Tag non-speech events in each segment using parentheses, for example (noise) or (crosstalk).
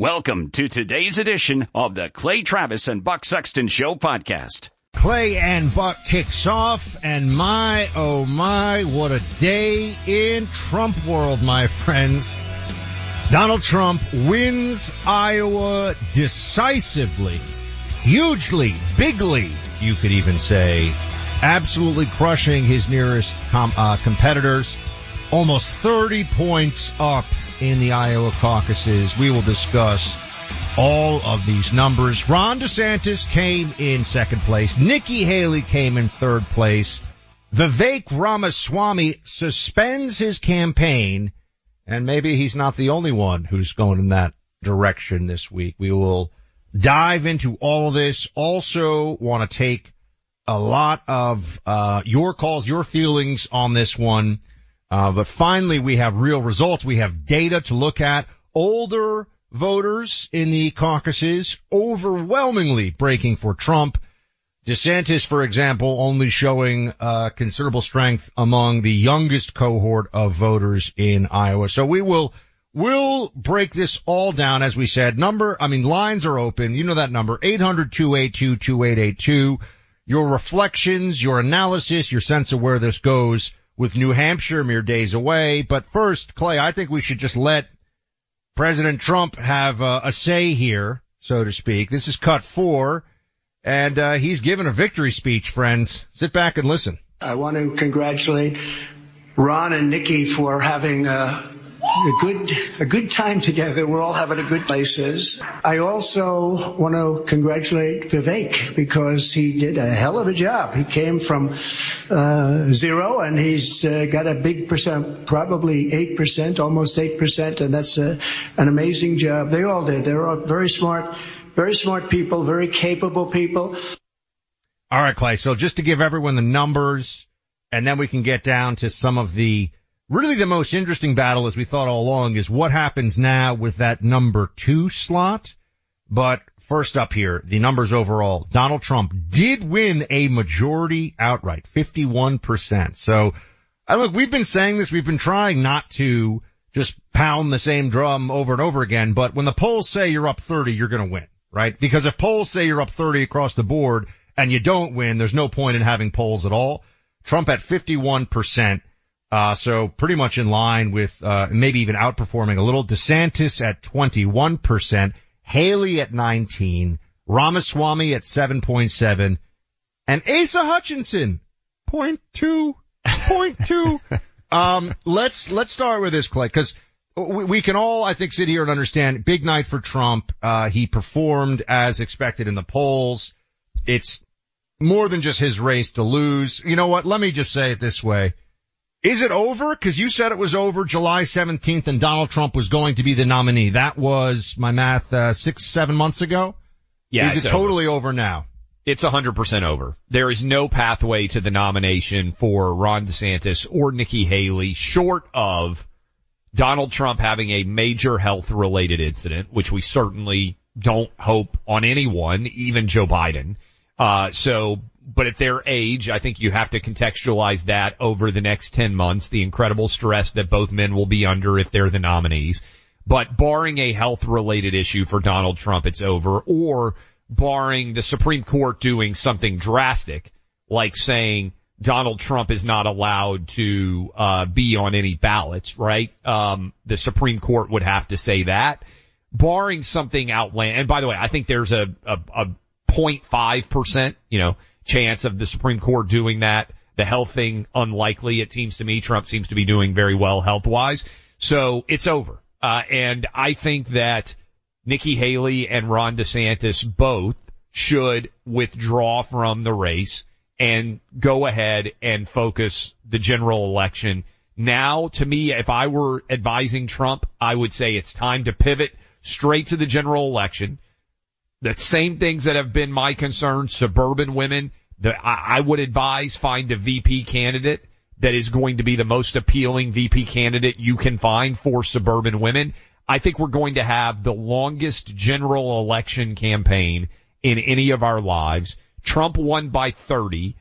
Welcome to today's edition of the Clay Travis and Buck Sexton Show podcast. Clay and Buck kicks off, and my, oh my, what a day in Trump world, my friends. Donald Trump wins Iowa decisively, hugely, bigly, you could even say, absolutely crushing his nearest com- uh, competitors, almost 30 points up in the Iowa caucuses. We will discuss all of these numbers. Ron DeSantis came in second place. Nikki Haley came in third place. Vivek Ramaswamy suspends his campaign and maybe he's not the only one who's going in that direction this week. We will dive into all of this. Also want to take a lot of, uh, your calls, your feelings on this one. Uh, but finally we have real results. We have data to look at. Older voters in the caucuses overwhelmingly breaking for Trump. DeSantis, for example, only showing uh, considerable strength among the youngest cohort of voters in Iowa. So we will we'll break this all down as we said. Number, I mean, lines are open. You know that number 800-282-2882. Your reflections, your analysis, your sense of where this goes with New Hampshire mere days away. But first, Clay, I think we should just let President Trump have uh, a say here, so to speak. This is cut four, and uh, he's given a victory speech, friends. Sit back and listen. I want to congratulate Ron and Nikki for having uh, a good a good time together. We're all having a good places. I also want to congratulate Vivek because he did a hell of a job. He came from uh, zero and he's uh, got a big percent, probably eight percent, almost eight percent, and that's a, an amazing job. They all did. They're all very smart, very smart people, very capable people. All right, Clay. So just to give everyone the numbers, and then we can get down to some of the Really the most interesting battle, as we thought all along, is what happens now with that number two slot. But first up here, the numbers overall. Donald Trump did win a majority outright, 51%. So, look, we've been saying this, we've been trying not to just pound the same drum over and over again, but when the polls say you're up 30, you're gonna win, right? Because if polls say you're up 30 across the board and you don't win, there's no point in having polls at all. Trump at 51%. Uh, so pretty much in line with, uh, maybe even outperforming a little. DeSantis at 21%, Haley at 19, Ramaswamy at 7.7, and Asa Hutchinson, 0.2, 0.2. (laughs) um, let's, let's start with this, Clay, cause we, we can all, I think, sit here and understand big night for Trump. Uh, he performed as expected in the polls. It's more than just his race to lose. You know what? Let me just say it this way. Is it over? Cause you said it was over July 17th and Donald Trump was going to be the nominee. That was my math, uh, six, seven months ago. Yeah. Is it totally over. over now? It's 100% over. There is no pathway to the nomination for Ron DeSantis or Nikki Haley short of Donald Trump having a major health related incident, which we certainly don't hope on anyone, even Joe Biden. Uh, so, but at their age, I think you have to contextualize that over the next 10 months, the incredible stress that both men will be under if they're the nominees. But barring a health related issue for Donald Trump, it's over, or barring the Supreme Court doing something drastic, like saying Donald Trump is not allowed to, uh, be on any ballots, right? Um, the Supreme Court would have to say that. Barring something outland, and by the way, I think there's a, a, a 0.5%, you know, chance of the Supreme Court doing that. The health thing, unlikely, it seems to me. Trump seems to be doing very well health wise. So it's over. Uh, and I think that Nikki Haley and Ron DeSantis both should withdraw from the race and go ahead and focus the general election. Now, to me, if I were advising Trump, I would say it's time to pivot straight to the general election. The same things that have been my concern, suburban women, that I, I would advise find a VP candidate that is going to be the most appealing VP candidate you can find for suburban women. I think we're going to have the longest general election campaign in any of our lives. Trump won by 30.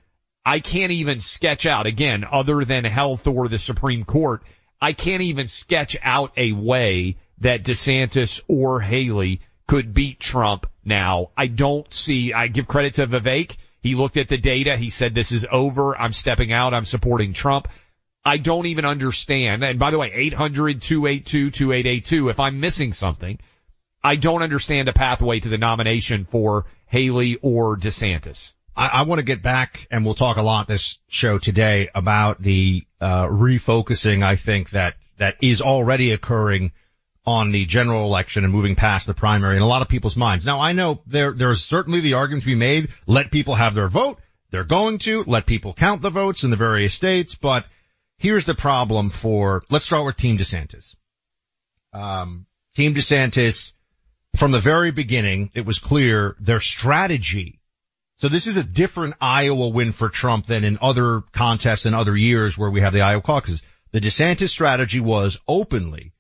I can't even sketch out, again, other than health or the Supreme Court, I can't even sketch out a way that DeSantis or Haley could beat Trump now. I don't see, I give credit to Vivek. He looked at the data. He said, this is over. I'm stepping out. I'm supporting Trump. I don't even understand. And by the way, 800-282-2882, if I'm missing something, I don't understand a pathway to the nomination for Haley or DeSantis. I, I want to get back, and we'll talk a lot this show today about the uh, refocusing. I think that that is already occurring on the general election and moving past the primary in a lot of people's minds. Now, I know there there's certainly the argument to be made: let people have their vote. They're going to let people count the votes in the various states, but here's the problem for. Let's start with Team DeSantis. Um, Team DeSantis, from the very beginning, it was clear their strategy so this is a different Iowa win for Trump than in other contests and other years where we have the Iowa caucuses. The DeSantis strategy was openly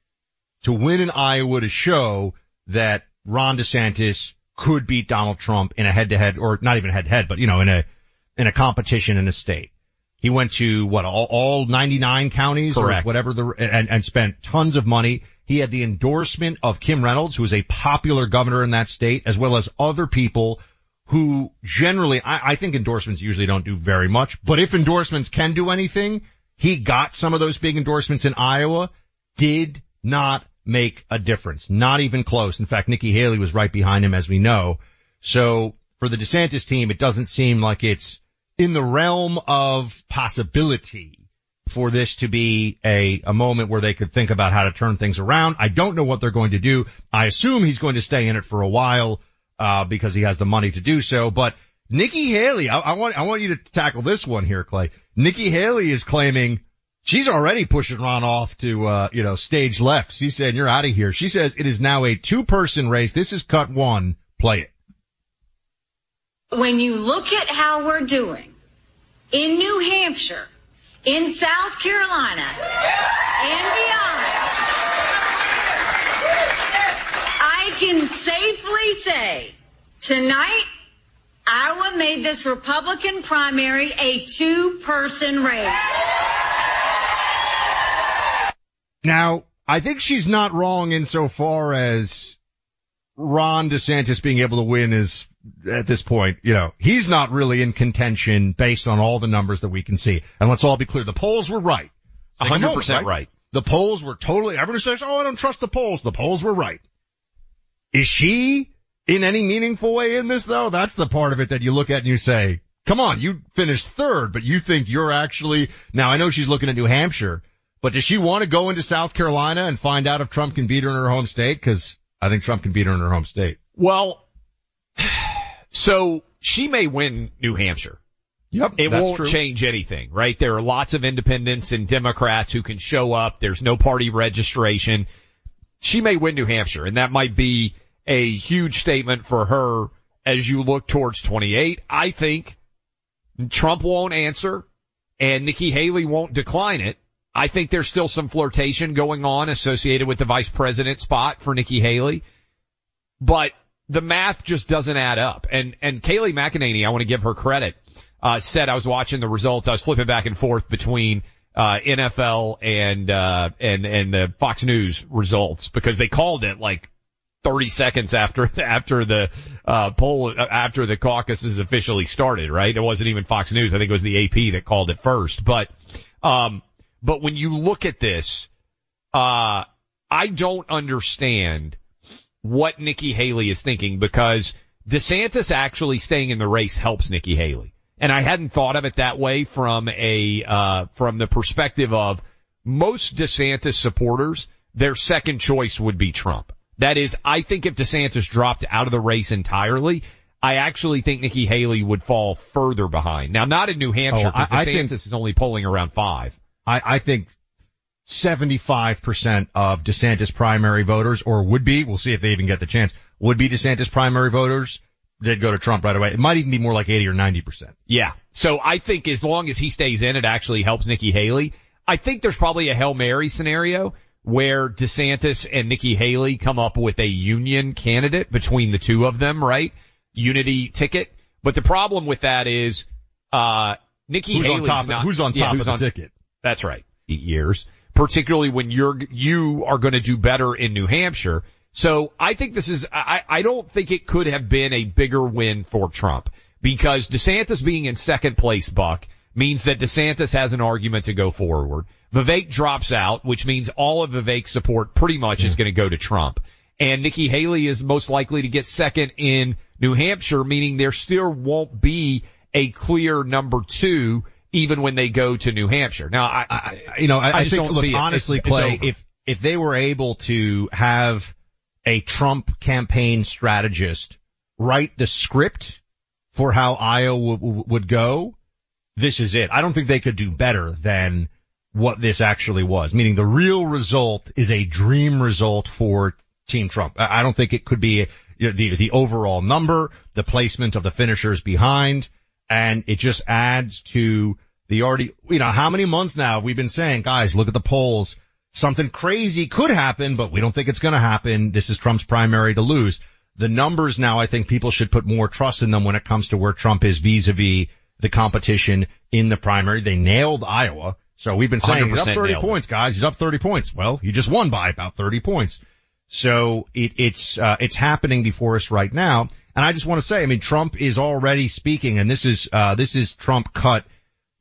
to win in Iowa to show that Ron DeSantis could beat Donald Trump in a head to head or not even head to head, but you know, in a, in a competition in a state. He went to what all, all 99 counties Correct. or whatever the, and, and spent tons of money. He had the endorsement of Kim Reynolds, who is a popular governor in that state, as well as other people who generally, I, I think endorsements usually don't do very much, but if endorsements can do anything, he got some of those big endorsements in Iowa, did not make a difference. Not even close. In fact, Nikki Haley was right behind him as we know. So for the DeSantis team, it doesn't seem like it's in the realm of possibility for this to be a, a moment where they could think about how to turn things around. I don't know what they're going to do. I assume he's going to stay in it for a while uh, because he has the money to do so. But Nikki Haley, I, I, want, I want you to tackle this one here, Clay. Nikki Haley is claiming she's already pushing Ron off to, uh, you know, stage left. She's saying you're out of here. She says it is now a two person race. This is cut one. Play it. When you look at how we're doing in New Hampshire, in South Carolina, and beyond, I can safely say tonight Iowa made this Republican primary a two person race. Now, I think she's not wrong insofar as Ron DeSantis being able to win is at this point, you know, he's not really in contention based on all the numbers that we can see. And let's all be clear, the polls were right. Hundred percent right. The polls were totally, everyone says, oh, I don't trust the polls. The polls were right. Is she in any meaningful way in this though? That's the part of it that you look at and you say, come on, you finished third, but you think you're actually, now I know she's looking at New Hampshire, but does she want to go into South Carolina and find out if Trump can beat her in her home state? Cause I think Trump can beat her in her home state. Well, (sighs) so she may win New Hampshire. Yep. It won't true. change anything, right? There are lots of independents and Democrats who can show up. There's no party registration. She may win New Hampshire and that might be a huge statement for her as you look towards 28. I think Trump won't answer and Nikki Haley won't decline it. I think there's still some flirtation going on associated with the vice president spot for Nikki Haley, but the math just doesn't add up. And, and Kayleigh McEnany, I want to give her credit, uh, said I was watching the results. I was flipping back and forth between, uh, NFL and, uh, and, and the Fox News results because they called it like 30 seconds after, (laughs) after the, uh, poll, after the caucuses officially started, right? It wasn't even Fox News. I think it was the AP that called it first. But, um, but when you look at this, uh, I don't understand what Nikki Haley is thinking because DeSantis actually staying in the race helps Nikki Haley. And I hadn't thought of it that way from a, uh, from the perspective of most DeSantis supporters, their second choice would be Trump. That is, I think if DeSantis dropped out of the race entirely, I actually think Nikki Haley would fall further behind. Now, not in New Hampshire, Oh, I- because I DeSantis think- is only polling around five. I, I think 75% of DeSantis primary voters, or would be, we'll see if they even get the chance, would be DeSantis primary voters, they'd go to Trump right away. It might even be more like 80 or 90%. Yeah. So I think as long as he stays in, it actually helps Nikki Haley. I think there's probably a Hail Mary scenario where DeSantis and Nikki Haley come up with a union candidate between the two of them, right? Unity ticket. But the problem with that is, uh, Nikki Who's on Haley's top of- not, who's on yeah, top of the on- ticket? That's right. Eight years. Particularly when you're, you are going to do better in New Hampshire. So I think this is, I, I don't think it could have been a bigger win for Trump because DeSantis being in second place, Buck, means that DeSantis has an argument to go forward. Vivek drops out, which means all of Vivek's support pretty much is going to go to Trump. And Nikki Haley is most likely to get second in New Hampshire, meaning there still won't be a clear number two even when they go to New Hampshire. Now, I, I you know, I, I just think, don't look, see honestly, It's- Clay, if, if they were able to have a Trump campaign strategist write the script for how Iowa w- would go, this is it. I don't think they could do better than what this actually was, meaning the real result is a dream result for Team Trump. I I don't think it could be you know, the, the overall number, the placement of the finishers behind, and it just adds to the already, you know, how many months now have we been saying, guys, look at the polls. Something crazy could happen, but we don't think it's going to happen. This is Trump's primary to lose. The numbers now, I think people should put more trust in them when it comes to where Trump is vis-a-vis the competition in the primary. They nailed Iowa. So we've been saying he's up 30 nailed it. points, guys. He's up 30 points. Well, he just won by about 30 points. So it, it's, uh, it's happening before us right now. And I just want to say, I mean, Trump is already speaking and this is, uh, this is Trump cut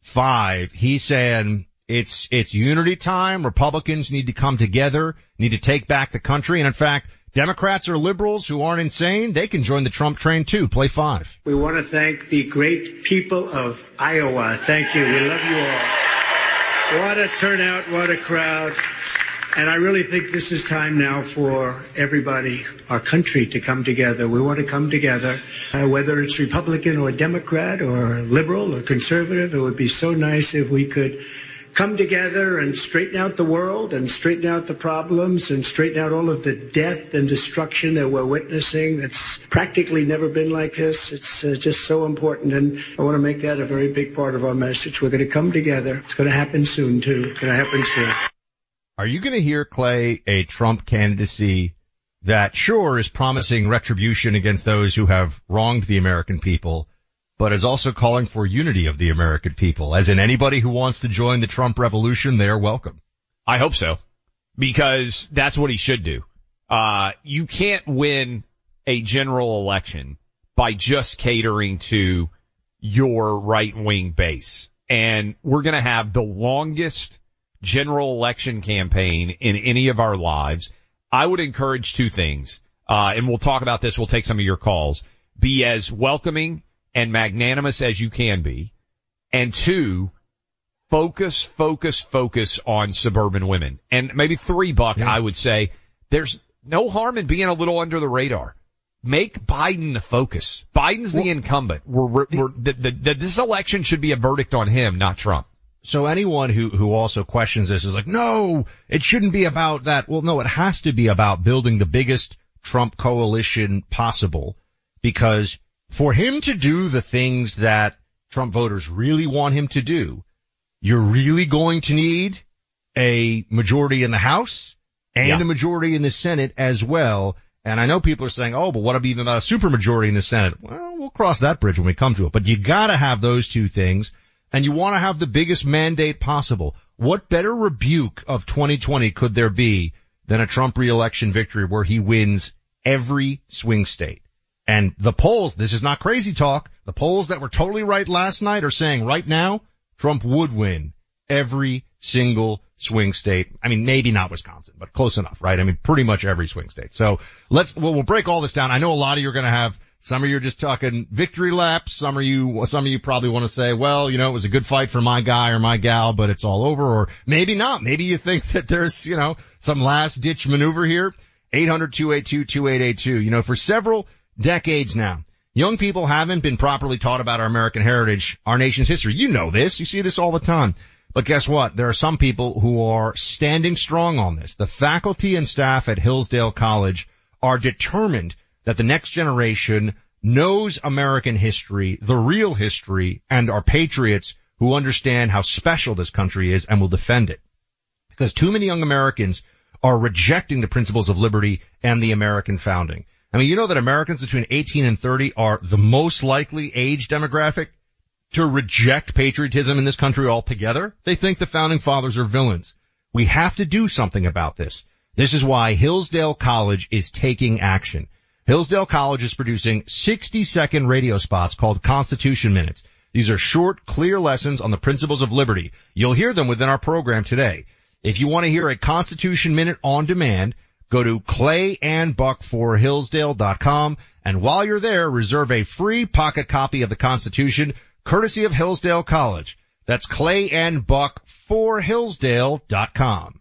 five. He's saying it's, it's unity time. Republicans need to come together, need to take back the country. And in fact, Democrats or liberals who aren't insane, they can join the Trump train too. Play five. We want to thank the great people of Iowa. Thank you. We love you all. What a turnout, what a crowd. And I really think this is time now for everybody, our country, to come together. We want to come together, uh, whether it's Republican or Democrat or liberal or conservative. It would be so nice if we could come together and straighten out the world and straighten out the problems and straighten out all of the death and destruction that we're witnessing. That's practically never been like this. It's uh, just so important. And I want to make that a very big part of our message. We're going to come together. It's going to happen soon too. It's going to happen soon. Are you going to hear Clay a Trump candidacy that sure is promising retribution against those who have wronged the American people, but is also calling for unity of the American people? As in anybody who wants to join the Trump revolution, they are welcome. I hope so. Because that's what he should do. Uh, you can't win a general election by just catering to your right wing base. And we're going to have the longest general election campaign in any of our lives. I would encourage two things. Uh, and we'll talk about this. We'll take some of your calls. Be as welcoming and magnanimous as you can be. And two, focus, focus, focus on suburban women. And maybe three buck, I would say there's no harm in being a little under the radar. Make Biden the focus. Biden's the incumbent. We're, we're, we're the, the, the, this election should be a verdict on him, not Trump. So anyone who, who also questions this is like, no, it shouldn't be about that. Well, no, it has to be about building the biggest Trump coalition possible because for him to do the things that Trump voters really want him to do, you're really going to need a majority in the House and Yeah. a majority in the Senate as well. And I know people are saying, oh, but what about even about a supermajority in the Senate? Well, we'll cross that bridge when we come to it. But you gotta have those two things and you want to have the biggest mandate possible. What better rebuke of 2020 could there be than a Trump reelection victory where he wins every swing state? And the polls, this is not crazy talk. The polls that were totally right last night are saying right now, Trump would win every single swing state. I mean, maybe not Wisconsin, but close enough, right? I mean, pretty much every swing state. So let's, well, we'll break all this down. I know a lot of you are going to have, some of you are just talking victory laps. Some of you, some of you probably want to say, well, you know, it was a good fight for my guy or my gal, but it's all over. Or maybe not. Maybe you think (laughs) that there's, you know, some last ditch maneuver here. 800-282-2882. You know, for several decades now, young people haven't been properly taught about our American heritage, our nation's history. You know this. You see this all the time. But guess what? There are some people who are standing strong on this. The faculty and staff at Hillsdale College are determined that the next generation knows American history, the real history, and are patriots who understand how special this country is and will defend it. Because too many young Americans are rejecting the principles of liberty and the American founding. I mean, you know that Americans between 18 and 30 are the most likely age demographic to reject patriotism in this country altogether. They think the founding fathers are villains. We have to do something about this. This is why Hillsdale College is taking action. Hillsdale College is producing 60 second radio spots called Constitution Minutes. These are short, clear lessons on the principles of liberty. You'll hear them within our program today. If you want to hear a Constitution Minute on demand, go to clayandbuck4hillsdale.com and while you're there, reserve a free pocket copy of the Constitution courtesy of Hillsdale College. That's clayandbuck4hillsdale.com.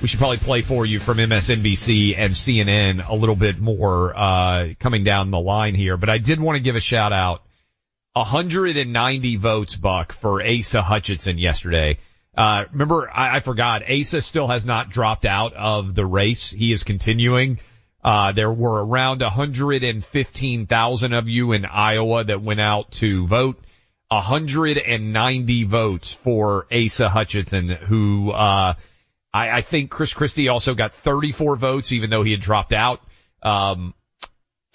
we should probably play for you from MSNBC and CNN a little bit more, uh, coming down the line here. But I did want to give a shout out. 190 votes, Buck, for Asa Hutchinson yesterday. Uh, remember, I, I forgot, Asa still has not dropped out of the race. He is continuing. Uh, there were around 115,000 of you in Iowa that went out to vote. 190 votes for Asa Hutchinson, who, uh, I, I think Chris Christie also got 34 votes, even though he had dropped out. Um,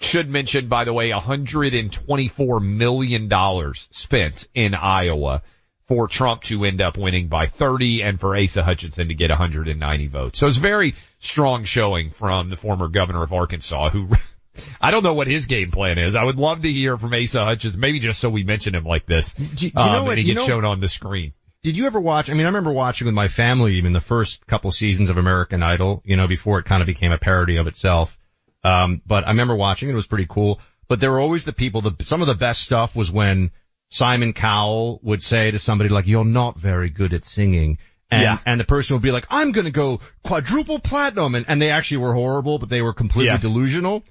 should mention, by the way, 124 million dollars spent in Iowa for Trump to end up winning by 30 and for Asa Hutchinson to get 190 votes. So it's very strong showing from the former governor of Arkansas who (laughs) I don't know what his game plan is. I would love to hear from Asa Hutchinson, maybe just so we mention him like this. Do, do you know um, what, and he you gets know, shown on the screen. Did you ever watch? I mean, I remember watching with my family even the first couple seasons of American Idol, you know, before it kind of became a parody of itself. Um, but I remember watching it. It was pretty cool. But there were always the people, the, some of the best stuff was when Simon Cowell would say to somebody like, you're not very good at singing. And, Yeah. and the person would be like, I'm going to go quadruple platinum. And, and they actually were horrible, but they were completely Yes. delusional.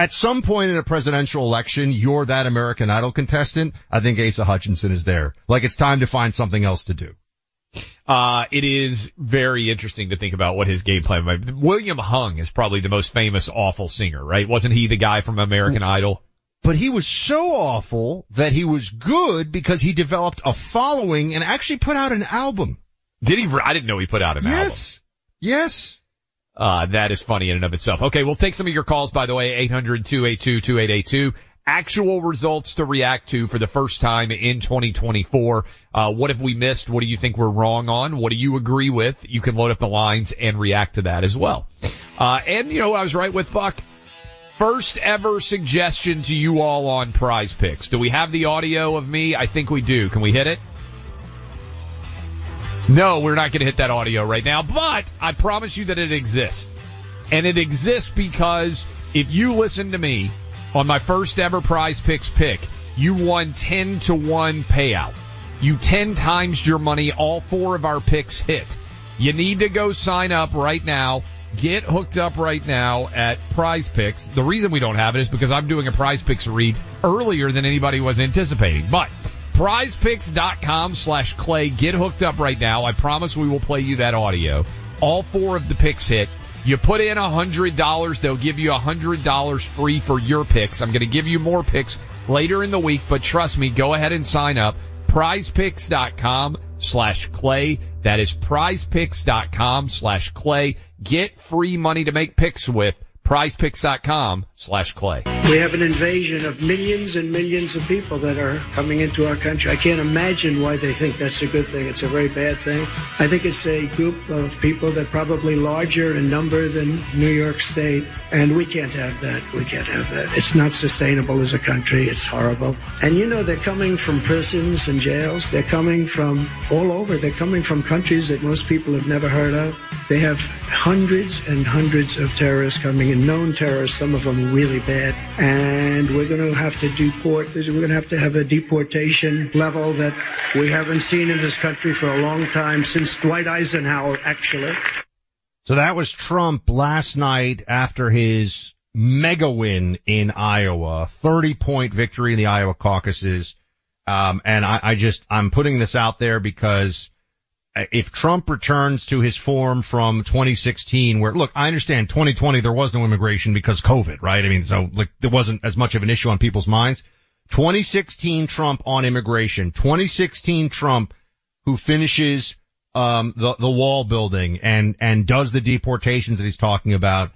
At some point in a presidential election, you're that American Idol contestant. I think Asa Hutchinson is there. Like it's time to find something else to do. Uh, it is very interesting to think about what his game plan might be. William Hung is probably the most famous awful singer, right? Wasn't he the guy from American Idol? But he was so awful that he was good because he developed a following and actually put out an album. Did he? I didn't know he put out an album. Yes. Yes. Uh, that is funny in and of itself. Okay, we'll take some of your calls, by the way, 800-282-2882. Actual results to react to for the first time in 2024. Uh, what have we missed? What do you think we're wrong on? What do you agree with? You can load up the lines and react to that as well. Uh, and you know, I was right with Buck. First ever suggestion to you all on prize picks. Do we have the audio of me? I think we do. Can we hit it? No, we're not going to hit that audio right now, but I promise you that it exists. And it exists because if you listen to me on my first ever prize picks pick, you won 10 to 1 payout. You 10 times your money, all four of our picks hit. You need to go sign up right now. Get hooked up right now at Prize Picks. The reason we don't have it is because I'm doing a Prize Picks read earlier than anybody was anticipating. But prizepicks.com slash clay. Get hooked up right now. I promise we will play you that audio. All four of the picks hit. You put in a hundred dollars, they'll give you a hundred dollars free for your picks. I'm going to give you more picks later in the week, but trust me, go ahead and sign up. prizepicks.com slash clay. That is prizepicks.com slash clay. Get free money to make picks with prizepicks.com slash clay. We have an invasion of millions and millions of people that are coming into our country. I can't imagine why they think that's a good thing. It's a very bad thing. I think it's a group of people that probably larger in number than New York State, and we can't have that. We can't have that. It's not sustainable as a country. It's horrible. And you know, they're coming from prisons and jails. They're coming from all over. They're coming from countries that most people have never heard of. They have hundreds and hundreds of terrorists coming in, known terrorists, some of them really bad. And we're going to have to deport, we're going to have to have a deportation level that we haven't seen in this country for a long time, since Dwight Eisenhower, actually. So that was Trump last night after his mega win in Iowa, 30 point victory in the Iowa caucuses. Um, and I, I just, I'm putting this out there because if Trump returns to his form from 2016, where look, I understand 2020 there was no immigration because COVID, right? I mean, so like there wasn't as much of an issue on people's minds. 2016 Trump on immigration, 2016 Trump who finishes um, the the wall building and and does the deportations that he's talking about.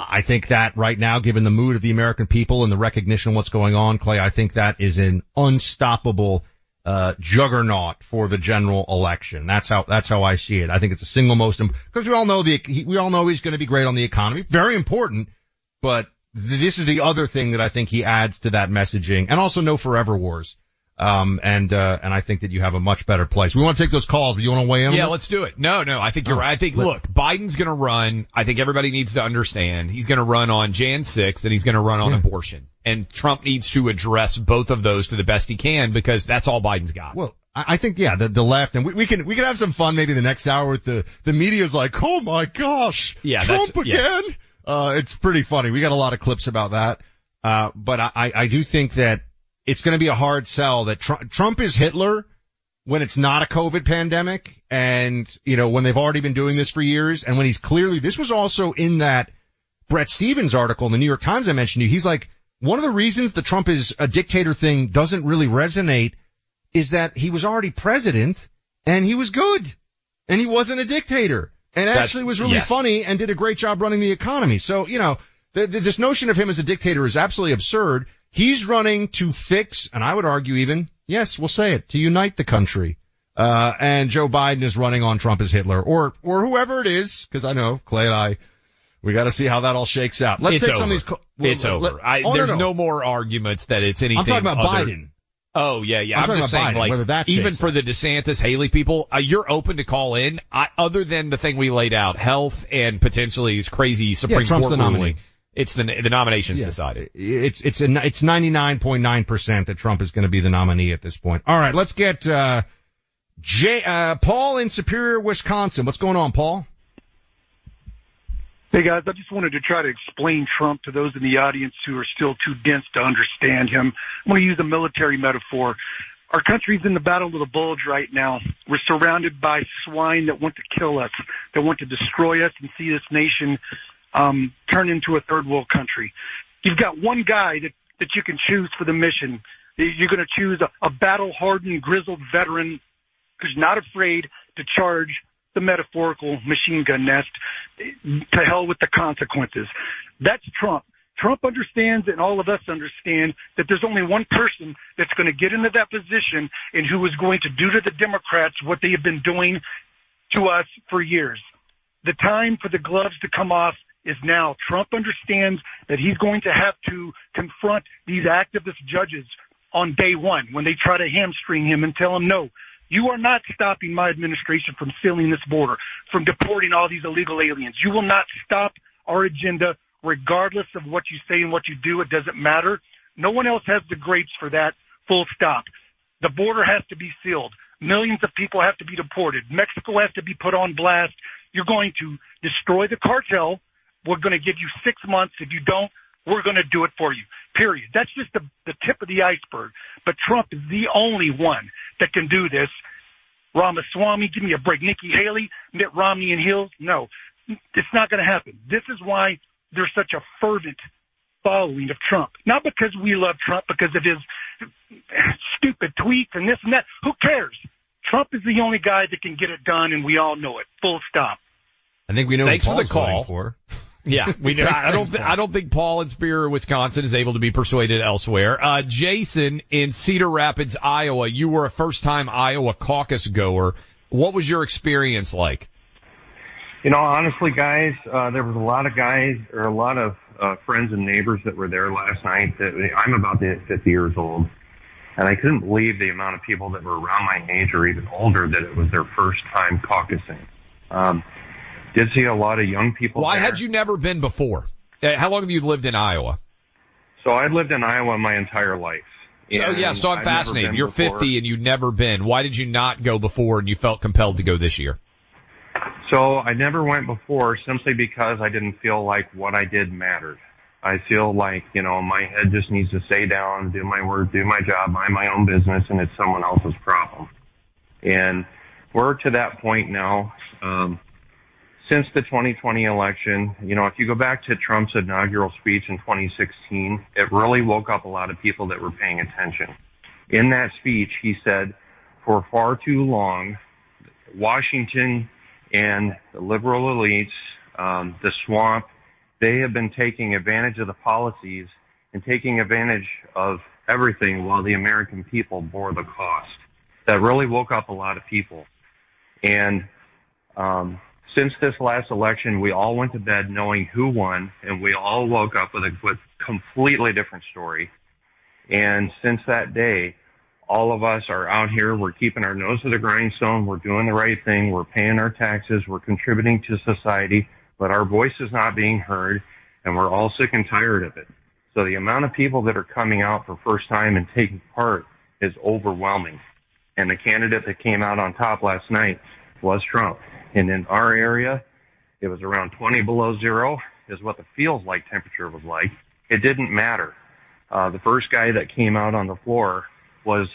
I think that right now, given the mood of the American people and the recognition of what's going on, Clay, I think that is an unstoppable uh, juggernaut for the general election. That's how that's how I see it. I think it's the single most because we all know the we all know he's going to be great on the economy, very important. But th- this is the other thing that I think he adds to that messaging, and also no forever wars. Um, and, uh, and I think that you have a much better place. We want to take those calls, but you want to weigh in Yeah, let's do it. No, no, I think you're Oh, right. I think, look, Biden's going to run. I think everybody needs to understand he's going to run on Jan 6th and he's going to run on Yeah. abortion. And Trump needs to address both of those to the best he can because that's all Biden's got. Well, I I think, yeah, the, the left, and we, we can, we can have some fun maybe the next hour with the, the media's like, oh my gosh, Yeah, Trump that's- yeah. again. Uh, it's pretty funny. We got a lot of clips about that. Uh, but I, I- I do think that it's going to be a hard sell that Tr- Trump is Hitler when it's not a COVID pandemic and, you know, when they've already been doing this for years and when he's clearly, this was also in that Bret Stephens article in the New York Times I mentioned to you. He's like, one of the reasons the Trump is a dictator thing doesn't really resonate is that he was already president and he was good and he wasn't a dictator and That's- actually was really yes. funny and did a great job running the economy. So, you know, the, the, this notion of him as a dictator is absolutely absurd. He's running to fix, and I would argue even, yes, we'll say it, to unite the country. Uh, and Joe Biden is running on Trump as Hitler or, or whoever it is, cause I know Clay and I, we gotta see how that all shakes out. Let's it's take over. some of these. co- it's let- over. let- I, oh, there's no. no, more arguments that it's anything. I'm talking about other- Biden. Oh yeah, yeah. I'm I'm, just saying, Biden, like, even for the DeSantis Haley people, uh, you're open to call in. I, other than the thing we laid out, health and potentially his crazy Supreme Trump's Court ruling. It's the the nominations Yeah. decided. It's it's a, it's 99.9% that Trump is going to be the nominee at this point. All right, let's get uh Jay uh Paul in Superior, Wisconsin. What's going on, Paul? Hey guys, I just wanted to try to explain Trump to those in the audience who are still too dense to understand him. I'm going to use a military metaphor. Our country's in the battle of the bulge right now. We're surrounded by swine that want to kill us, that want to destroy us and see this nation um, turn into a third world country. You've got one guy that, that you can choose for the mission. You're going to choose a, a battle hardened, grizzled veteran who's not afraid to charge the metaphorical machine gun nest. To hell with the consequences. That's Trump. Trump understands and all of us understand that there's only one person that's going to get into that position and who is going to do to the Democrats what they have been doing to us for years. The time for the gloves to come off is now. Trump understands that he's going to have to confront these activist judges on day one when they try to hamstring him and tell him, no, you are not stopping my administration from sealing this border, from deporting all these illegal aliens. You will not stop our agenda regardless of what you say and what you do. It doesn't matter. No one else has the grapes for that. Full stop. The border has to be sealed. Millions of people have to be deported. Mexico has to be put on blast. You're going to destroy the cartel. We're going to give you six months. If you don't, we're going to do it for you. Period. That's just the, the tip of the iceberg. But Trump is the only one that can do this. Ramaswamy, give me a break. Nikki Haley, Mitt Romney and Hills. No, it's not going to happen. This is why there's such a fervent following of Trump. Not because we love Trump, because of his stupid tweets and this and that. Who cares? Trump is the only guy that can get it done, and we all know it. Full stop. I think we know Thanks who for the call. for. Yeah, we (laughs) know. I don't. thanks, Th- I don't think Paul in Superior, Wisconsin, is able to be persuaded elsewhere. Uh, Jason in Cedar Rapids, Iowa. You were a first-time Iowa caucus goer. What was your experience like? You know, honestly, guys, uh, there was a lot of guys or a lot of uh, friends and neighbors that were there last night. That I'm about to hit 50 years old, and I couldn't believe the amount of people that were around my age or even older that it was their first time caucusing. Um, did see a lot of young people. Why there. had you never been before? Uh, How long have you lived in Iowa? So I lived in Iowa my entire life. So yeah, so I'm I've fascinated. You're before. 50 and you've never been. Why did you not go before and you felt compelled to go this year? So I never went before simply because I didn't feel like what I did mattered. I feel like, you know, my head just needs to stay down, do my work, do my job, mind my own business, and it's someone else's problem. And we're to that point now. Um, since the 2020 election, you know, if you go back to Trump's inaugural speech in 2016, it really woke up a lot of people that were paying attention. In that speech, he said, for far too long, Washington and the liberal elites, um, the swamp, they have been taking advantage of the policies and taking advantage of everything while the American people bore the cost. That really woke up a lot of people. And um, since this last election, we all went to bed knowing who won, and we all woke up with a with completely different story. And since that day, all of us are out here. We're keeping our nose to the grindstone. We're doing the right thing. We're paying our taxes. We're contributing to society, but our voice is not being heard, and we're all sick and tired of it. So the amount of people that are coming out for first time and taking part is overwhelming. And the candidate that came out on top last night was Trump. And in our area, it was around 20 below zero is what the feels like temperature was like. It didn't matter. Uh, the first guy that came out on the floor was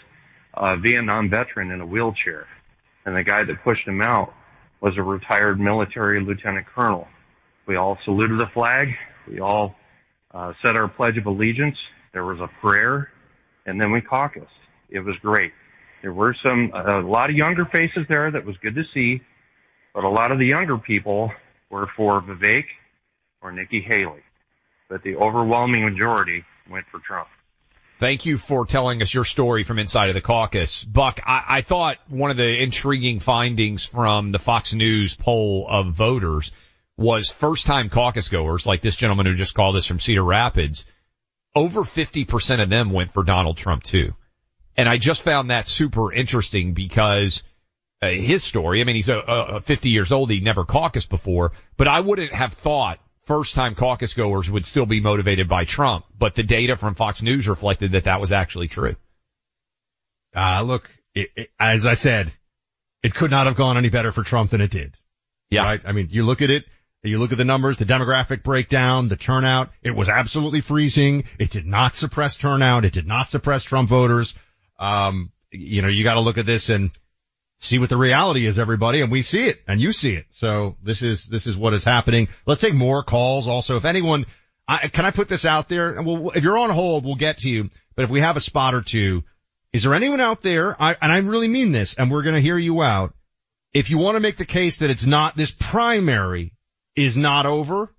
a Vietnam veteran in a wheelchair. And the guy that pushed him out was a retired military lieutenant colonel. We all saluted the flag. We all uh, said our Pledge of Allegiance. There was a prayer, and then we caucused. It was great. There were some a lot of younger faces there that was good to see, but a lot of the younger people were for Vivek or Nikki Haley, but the overwhelming majority went for Trump. Thank you for telling us your story from inside of the caucus. Buck, I, I thought one of the intriguing findings from the Fox News poll of voters was first time caucus goers, like this gentleman who just called us from Cedar Rapids. Over 50% of them went for Donald Trump too. And I just found that super interesting because uh, his story, I mean, he's a, a 50 years old. He never caucused before, but I wouldn't have thought first time caucus goers would still be motivated by Trump, but the data from Fox News reflected that that was actually true. Uh, look, it, it, as I said, it could not have gone any better for Trump than it did. Yeah. Right? I mean, you look at it, you look at the numbers, the demographic breakdown, the turnout, it was absolutely freezing. It did not suppress turnout. It did not suppress Trump voters. Um, you know, you got to look at this and see what the reality is, everybody, and we see it, and you see it. So this is this is what is happening. Let's take more calls. Also, if anyone, I, can I put this out there? And we'll, if you're on hold, we'll get to you. But if we have a spot or two, is there anyone out there? I, and I really mean this, and we're going to hear you out. If you want to make the case that it's not this primary is not over,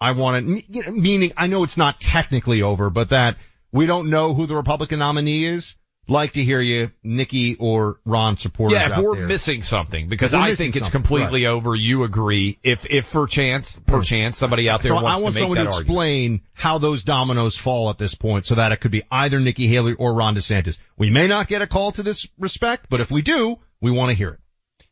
I want to meaning I know it's not technically over, but that we don't know who the Republican nominee is like to hear you, Nikki or Ron supporters. Yeah, if we're there. missing something, because I think it's completely right. over. You agree? If if for chance, per chance, somebody out there so wants I want to someone to argument. explain how those dominoes fall at this point, so that it could be either Nikki Haley or Ron DeSantis. We may not get a call to this respect, but if we do, we want to hear it.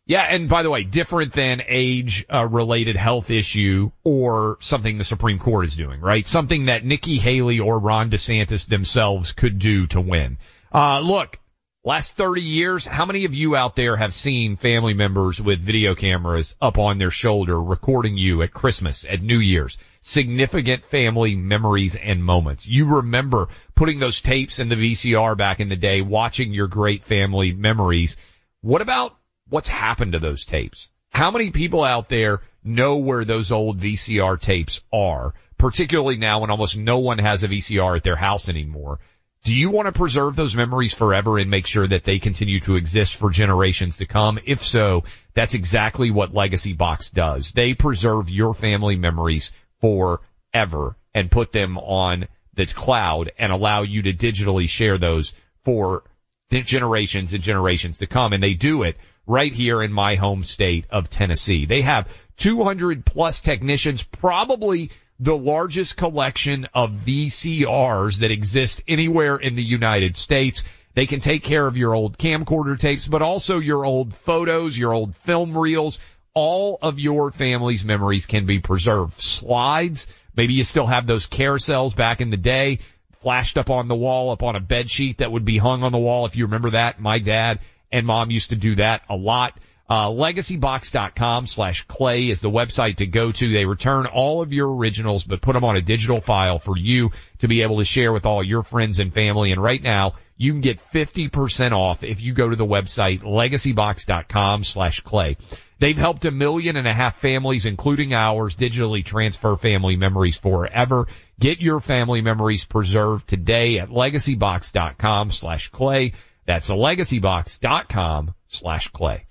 Yeah, and by the way, different than age uh, related health issue or something the Supreme Court is doing, right? Something that Nikki Haley or Ron DeSantis themselves could do to win. Uh, look, last 30 years, how many of you out there have seen family members with video cameras up on their shoulder recording you at Christmas, at New Year's? Significant family memories and moments. You remember putting those tapes in the VCR back in the day, watching your great family memories. What about what's happened to those tapes? How many people out there know where those old VCR tapes are? Particularly now when almost no one has a VCR at their house anymore. Do you want to preserve those memories forever and make sure that they continue to exist for generations to come? If so, that's exactly what Legacy Box does. They preserve your family memories forever and put them on the cloud and allow you to digitally share those for generations and generations to come. And they do it right here in my home state of Tennessee. They have 200 plus technicians, probably the largest collection of VCRs that exist anywhere in the United States. They can take care of your old camcorder tapes, but also your old photos, your old film reels. All of your family's memories can be preserved. Slides, maybe you still have those carousels back in the day, flashed up on the wall, up on a bed sheet that would be hung on the wall. If you remember that, my dad and mom used to do that a lot. Uh, legacybox.com slash clay is the website to go to. They return all of your originals, but put them on a digital file for you to be able to share with all your friends and family. And right now, you can get 50% off if you go to the website legacybox.com slash clay. They've helped a million and a half families, including ours, digitally transfer family memories forever. Get your family memories preserved today at legacybox.com slash clay. That's legacybox.com slash clay.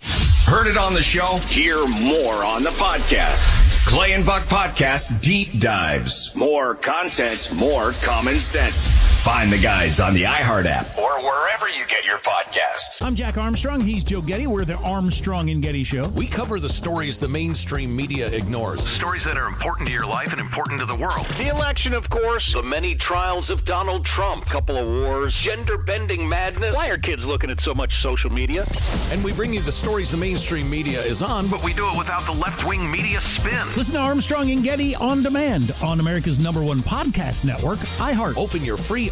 Heard it on the show? Hear more on the podcast. Clay and Buck Podcast Deep Dives. More content, more common sense. Find the guides on the iHeart app or wherever you get your podcasts. I'm Jack Armstrong. He's Joe Getty. We're the Armstrong and Getty Show. We cover the stories the mainstream media ignores. Stories that are important to your life and important to the world. The election, of course. The many trials of Donald Trump. Couple of wars. Gender bending madness. Why are kids looking at so much social media? And we bring you the stories the mainstream media is on, But we do it without the left wing media spin. Listen to Armstrong and Getty on demand on America's number one podcast network, iHeart. Open your free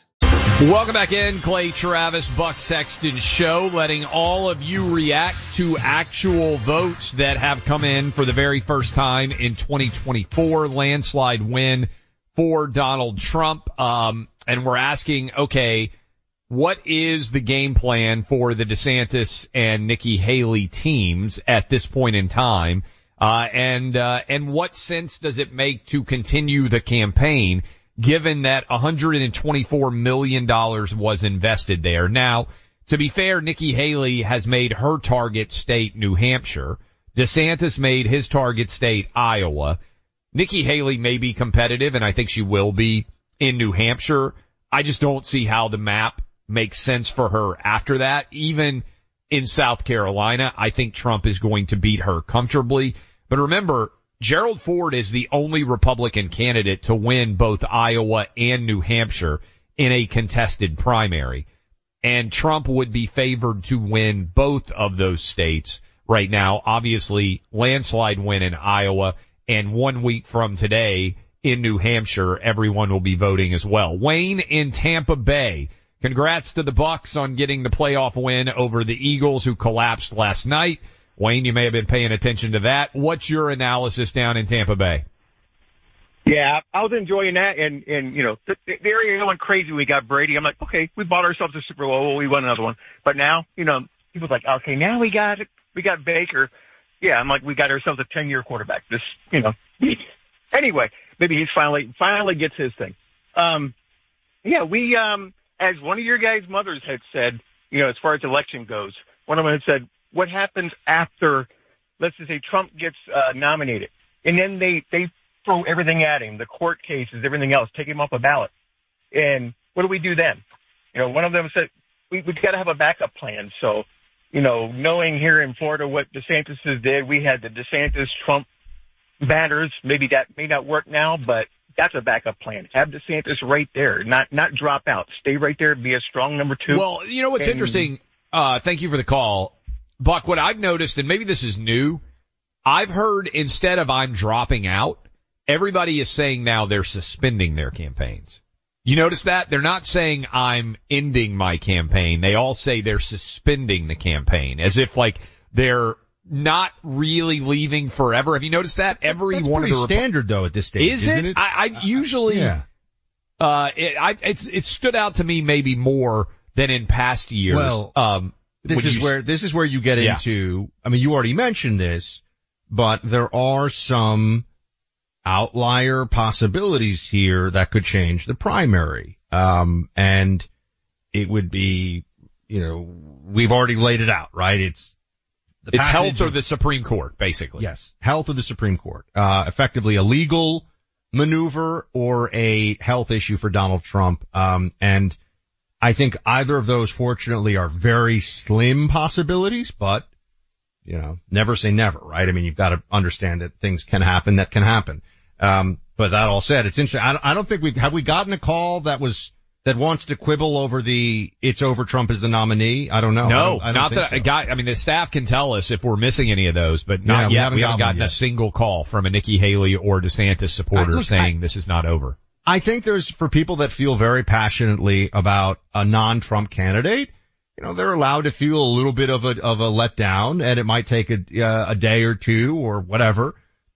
Welcome back in, Clay Travis, Buck Sexton Show, letting all of you react to actual votes that have come in for the very first time in 2024. Landslide win for Donald Trump. Um, and we're asking, okay, what is the game plan for the DeSantis and Nikki Haley teams at this point in time? Uh, and, uh, and what sense does it make to continue the campaign? Given that $124 million was invested there. Now, to be fair, Nikki Haley has made her target state New Hampshire. DeSantis made his target state Iowa. Nikki Haley may be competitive and I think she will be in New Hampshire. I just don't see how the map makes sense for her after that. Even in South Carolina, I think Trump is going to beat her comfortably. But remember, Gerald Ford is the only Republican candidate to win both Iowa and New Hampshire in a contested primary. And Trump would be favored to win both of those states right now. Obviously, landslide win in Iowa and one week from today in New Hampshire, everyone will be voting as well. Wayne in Tampa Bay. Congrats to the Bucks on getting the playoff win over the Eagles who collapsed last night. Wayne, you may have been paying attention to that. What's your analysis down in Tampa Bay? Yeah, I was enjoying that, and and you know the, the area went crazy. We got Brady. I'm like, okay, we bought ourselves a Super Bowl. We won another one, but now you know people's like, okay, now we got we got Baker. Yeah, I'm like, we got ourselves a 10 year quarterback. This, you know. (laughs) anyway, maybe he's finally finally gets his thing. Um, yeah, we um, as one of your guys' mothers had said, you know, as far as election goes, one of them had said, what happens after, let's just say Trump gets uh, nominated, and then they they throw everything at him, the court cases, everything else, take him off a ballot, and what do we do then? You know, one of them said we we've got to have a backup plan. So, you know, knowing here in Florida what DeSantis did, we had the DeSantis Trump banners. Maybe that may not work now, but that's a backup plan. Have DeSantis right there, not not drop out. Stay right there. Be a strong number two. Well, you know what's and, interesting. Uh, thank you for the call. Buck, what I've noticed, and maybe this is new, I've heard instead of I'm dropping out, everybody is saying now they're suspending their campaigns. You notice that? They're not saying I'm ending my campaign. They all say they're suspending the campaign as if like they're not really leaving forever. Have you noticed that? Every That's one of the standard though at this stage, is isn't it? it? I, I usually, yeah. uh, it, I, it's, it stood out to me maybe more than in past years. Well, um, this is where this is where you get yeah. into. I mean, you already mentioned this, but there are some outlier possibilities here that could change the primary. Um, and it would be, you know, we've already laid it out, right? It's it's health or the Supreme Court, basically. Yes, health of the Supreme Court. Uh, effectively a legal maneuver or a health issue for Donald Trump. Um, and I think either of those fortunately are very slim possibilities, but you know, never say never, right? I mean, you've got to understand that things can happen that can happen. Um, but that all said, it's interesting. I, I don't think we've, have we gotten a call that was, that wants to quibble over the, it's over Trump as the nominee? I don't know. No, I don't, I don't not that so. a guy. I mean, the staff can tell us if we're missing any of those, but not Yeah, we yet. haven't we haven't gotten gotten a single call from a Nikki Haley or DeSantis supporter I- look, saying this is not over. I think there's, for people that feel very passionately about a non-Trump candidate, you know, they're allowed to feel a little bit of a, of a letdown and it might take a, uh, a day or two or whatever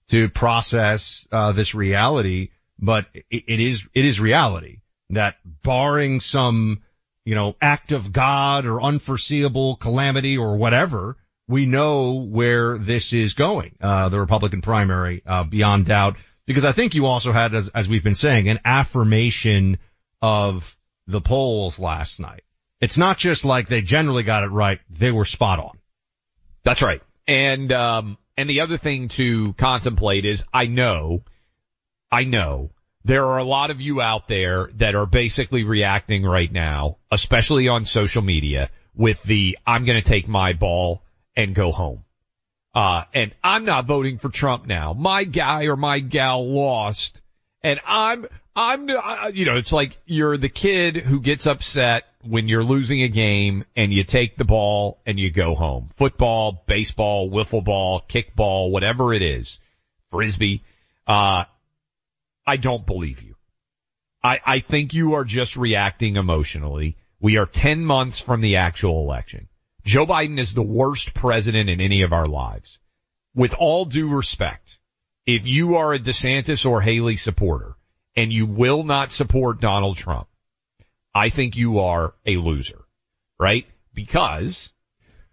to process, uh, this reality, but it, it is, it is reality that barring some, you know, act of God or unforeseeable calamity or whatever, we know where this is going, uh, the Republican primary, uh, beyond doubt. Because I think you also had, as, as we've been saying, an affirmation of the polls last night. It's not just like they generally got it right. They were spot on. That's right. And, um, and the other thing to contemplate is I know, I know there are a lot of you out there that are basically reacting right now, especially on social media with the, I'm going to take my ball and go home. Uh, and I'm not voting for Trump now. My guy or my gal lost and I'm, I'm, uh, you know, it's like you're the kid who gets upset when you're losing a game and you take the ball and you go home. Football, baseball, wiffle ball, kickball, whatever it is, frisbee. Uh, I don't believe you. I, I think you are just reacting emotionally. We are 10 months from the actual election. Joe Biden is the worst president in any of our lives. With all due respect, if you are a DeSantis or Haley supporter and you will not support Donald Trump, I think you are a loser, right? Because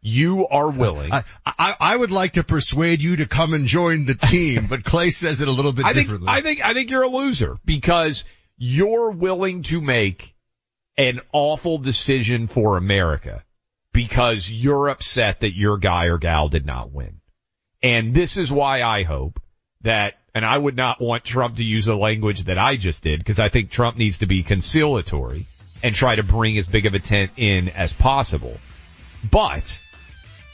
you are willing. I, I, I would like to persuade you to come and join the team, but Clay says it a little bit I think, differently. I think, I think you're a loser because you're willing to make an awful decision for America because you're upset that your guy or gal did not win. And this is why I hope that, and I would not want Trump to use the language that I just did because I think Trump needs to be conciliatory and try to bring as big of a tent in as possible. But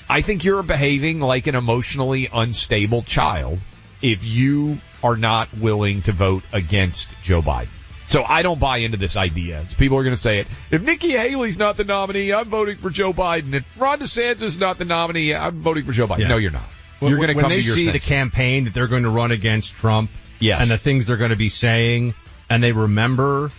I think you're behaving like an emotionally unstable child if you are not willing to vote against Joe Biden. So I don't buy into this idea. People are going to say it. If Nikki Haley's not the nominee, I'm voting for Joe Biden. If Ron DeSantis is not the nominee, I'm voting for Joe Biden. Yeah. No, you're not. When- You're going to come they to your see the campaign that they're going to run against Trump, Yes. and the things they're going to be saying, and they remember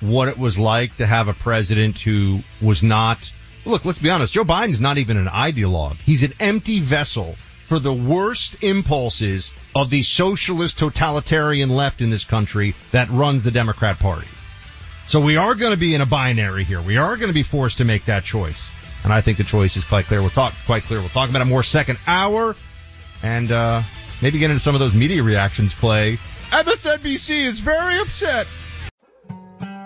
what it was like to have a president who was not. Look, let's be honest. Joe Biden's not even an ideologue. He's an empty vessel for the worst impulses of the socialist totalitarian left in this country that runs the Democrat Party. So we are going to be in a binary here. We are going to be forced to make that choice. And I think the choice is quite clear. We'll talk quite clear. We'll talk about it more second hour and uh maybe get into some of those media reactions, Clay. MSNBC is very upset.